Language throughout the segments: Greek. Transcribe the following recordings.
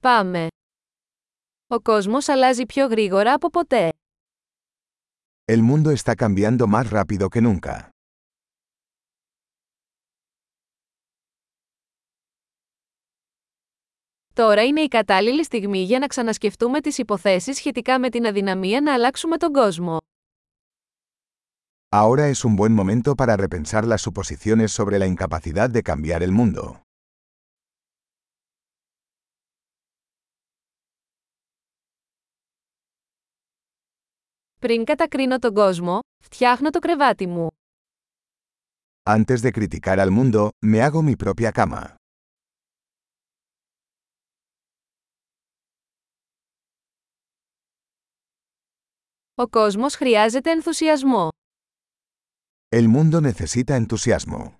Πάμε. Ο κόσμος αλλάζει πιο γρήγορα από ποτέ. El mundo está cambiando más rápido que nunca. Τώρα είναι η κατάλληλη στιγμή για να ξανασκεφτούμε τις υποθέσεις σχετικά με την αδυναμία να αλλάξουμε τον κόσμο. Ahora es un buen momento para repensar las suposiciones sobre la incapacidad de cambiar el mundo. Πριν κατακρίνω τον κόσμο, φτιάχνω το κρεβάτι μου. Antes de criticar al mundo, me hago mi propia cama. Ο κόσμος χρειάζεται ενθουσιασμό. El mundo necesita entusiasmo.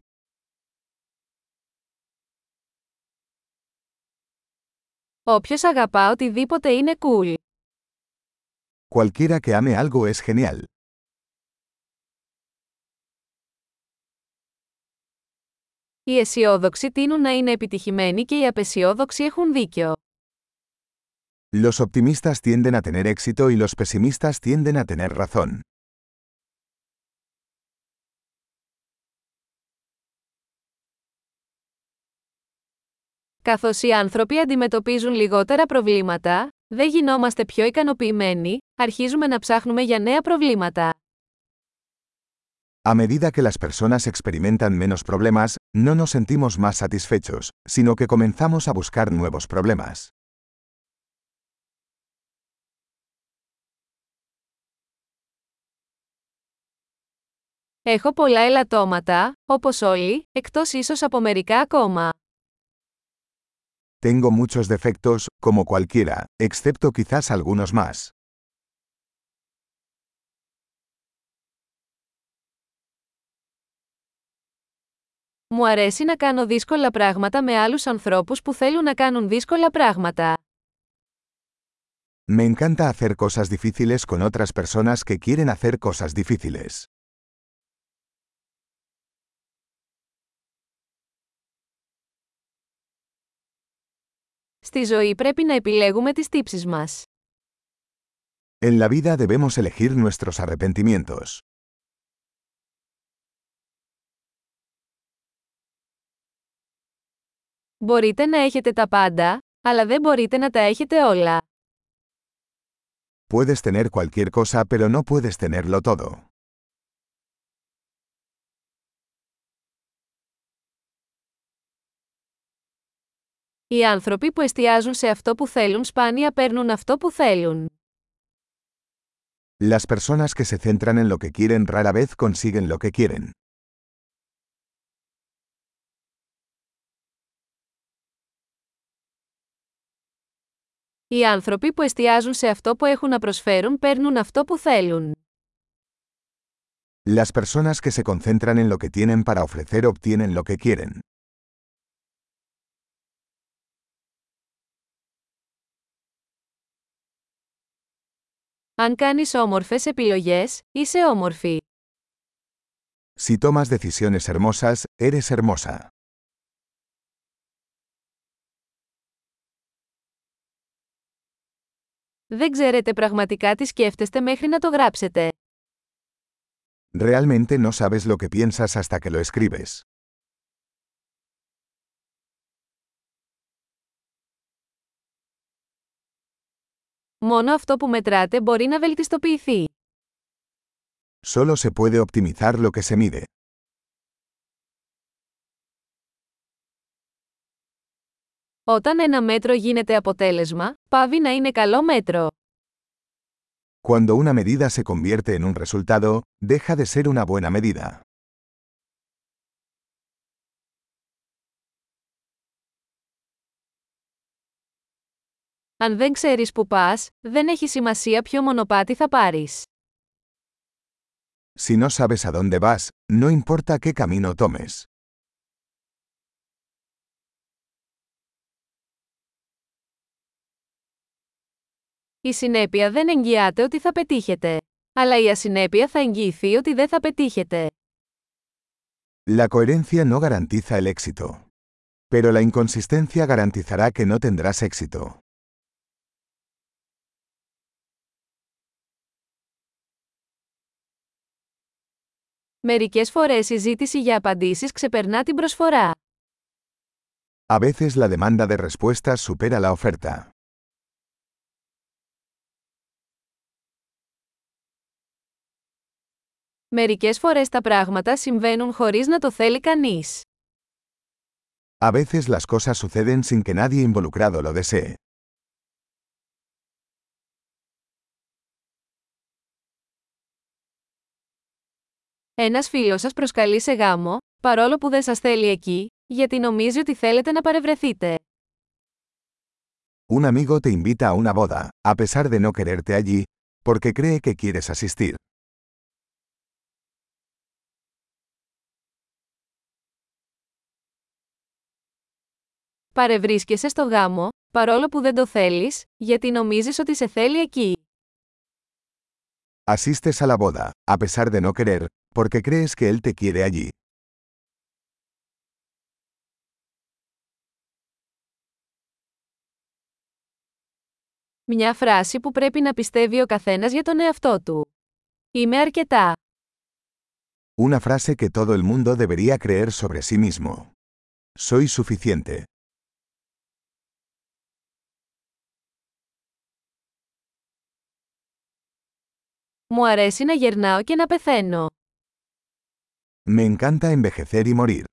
Όποιος αγαπά οτιδήποτε είναι cool. Cualquiera que ame algo es genial. Οι αισιόδοξοι τείνουν να είναι επιτυχημένοι και οι απεσιόδοξοι έχουν δίκιο. Los optimistas tienden a tener éxito y los pesimistas tienden a tener razón. Καθώς οι άνθρωποι αντιμετωπίζουν λιγότερα προβλήματα, δεν γινόμαστε πιο ικανοποιημένοι, αρχίζουμε να ψάχνουμε για νέα προβλήματα. A medida que las personas experimentan menos problemas, no nos sentimos más satisfechos, sino que comenzamos a buscar nuevos problemas. Έχω πολλά ελαττώματα, όπως όλοι, εκτός ίσως από μερικά ακόμα. Tengo muchos defectos, como cualquiera, excepto quizás algunos más. Μου αρέσει να κάνω δύσκολα πράγματα με άλλους ανθρώπους που θέλουν να κάνουν δύσκολα πράγματα. Me encanta hacer cosas difíciles con otras personas que quieren hacer cosas difíciles. Στη ζωή πρέπει να επιλέγουμε τις τύψεις μας. En la vida debemos elegir nuestros arrepentimientos. Μπορείτε να έχετε τα πάντα, αλλά δεν μπορείτε να τα έχετε όλα. Puedes tener cualquier cosa pero no puedes tenerlo todo. Οι άνθρωποι που εστιάζουν σε αυτό που θέλουν σπάνια παίρνουν αυτό που θέλουν. Las personas que se centran en lo que quieren rara vez consiguen lo que quieren. Οι άνθρωποι που εστιάζουν σε αυτό που έχουν να προσφέρουν παίρνουν αυτό που θέλουν. Las personas que se concentran en lo que tienen para ofrecer obtienen lo que quieren. Αν κάνεις όμορφες επιλογές, είσαι όμορφη. Si tomas decisiones hermosas, eres hermosa. Δεν ξέρετε πραγματικά τι σκέφτεστε μέχρι να το γράψετε. Realmente no sabes lo que piensas hasta que lo escribes. Μόνο αυτό που μετράτε μπορεί να βελτιστοποιηθεί. Solo se puede optimizar lo que se mide. Όταν ένα μέτρο γίνεται αποτέλεσμα, πάβει να είναι καλό μέτρο. Cuando una medida se convierte en un resultado, deja de ser una buena medida. Αν δεν ξέρεις που πας, δεν έχει σημασία ποιο μονοπάτι θα πάρεις. Si no sabes a dónde vas, no importa qué camino tomes. Η συνέπεια δεν εγγυάται ότι θα πετύχετε. Αλλά η ασυνέπεια θα εγγυηθεί ότι δεν θα πετύχετε. La coherencia no garantiza el éxito. Pero la inconsistencia garantizará que no tendrás éxito. Μερικές φορές η ζήτηση για απαντήσεις ξεπερνά την προσφορά. A veces la demanda de respuestas supera la oferta. Μερικές φορές τα πράγματα συμβαίνουν χωρίς να το θέλει κανείς. A veces las cosas suceden sin que nadie involucrado lo desee. Ένας φίλος σας προσκαλεί σε γάμο, παρόλο που δεν σας θέλει εκεί, γιατί νομίζει ότι θέλετε να παρευρεθείτε. Un amigo te invita a una boda, a pesar de no quererte allí, porque cree que quieres asistir. Παρευρίσκεσαι στο γάμο, παρόλο που δεν το θέλεις, γιατί νομίζεις ότι σε θέλει εκεί. Asistes a la boda, a pesar de no querer, porque crees que él te quiere allí; Μια φράση που πρέπει να πιστεύει ο καθένας για τον εαυτό του. Είμαι αρκετά. Una frase que todo el mundo debería creer sobre sí mismo. Soy suficiente. Μου αρέσει να γερνάω και να πεθαίνω. Me encanta envejecer y morir.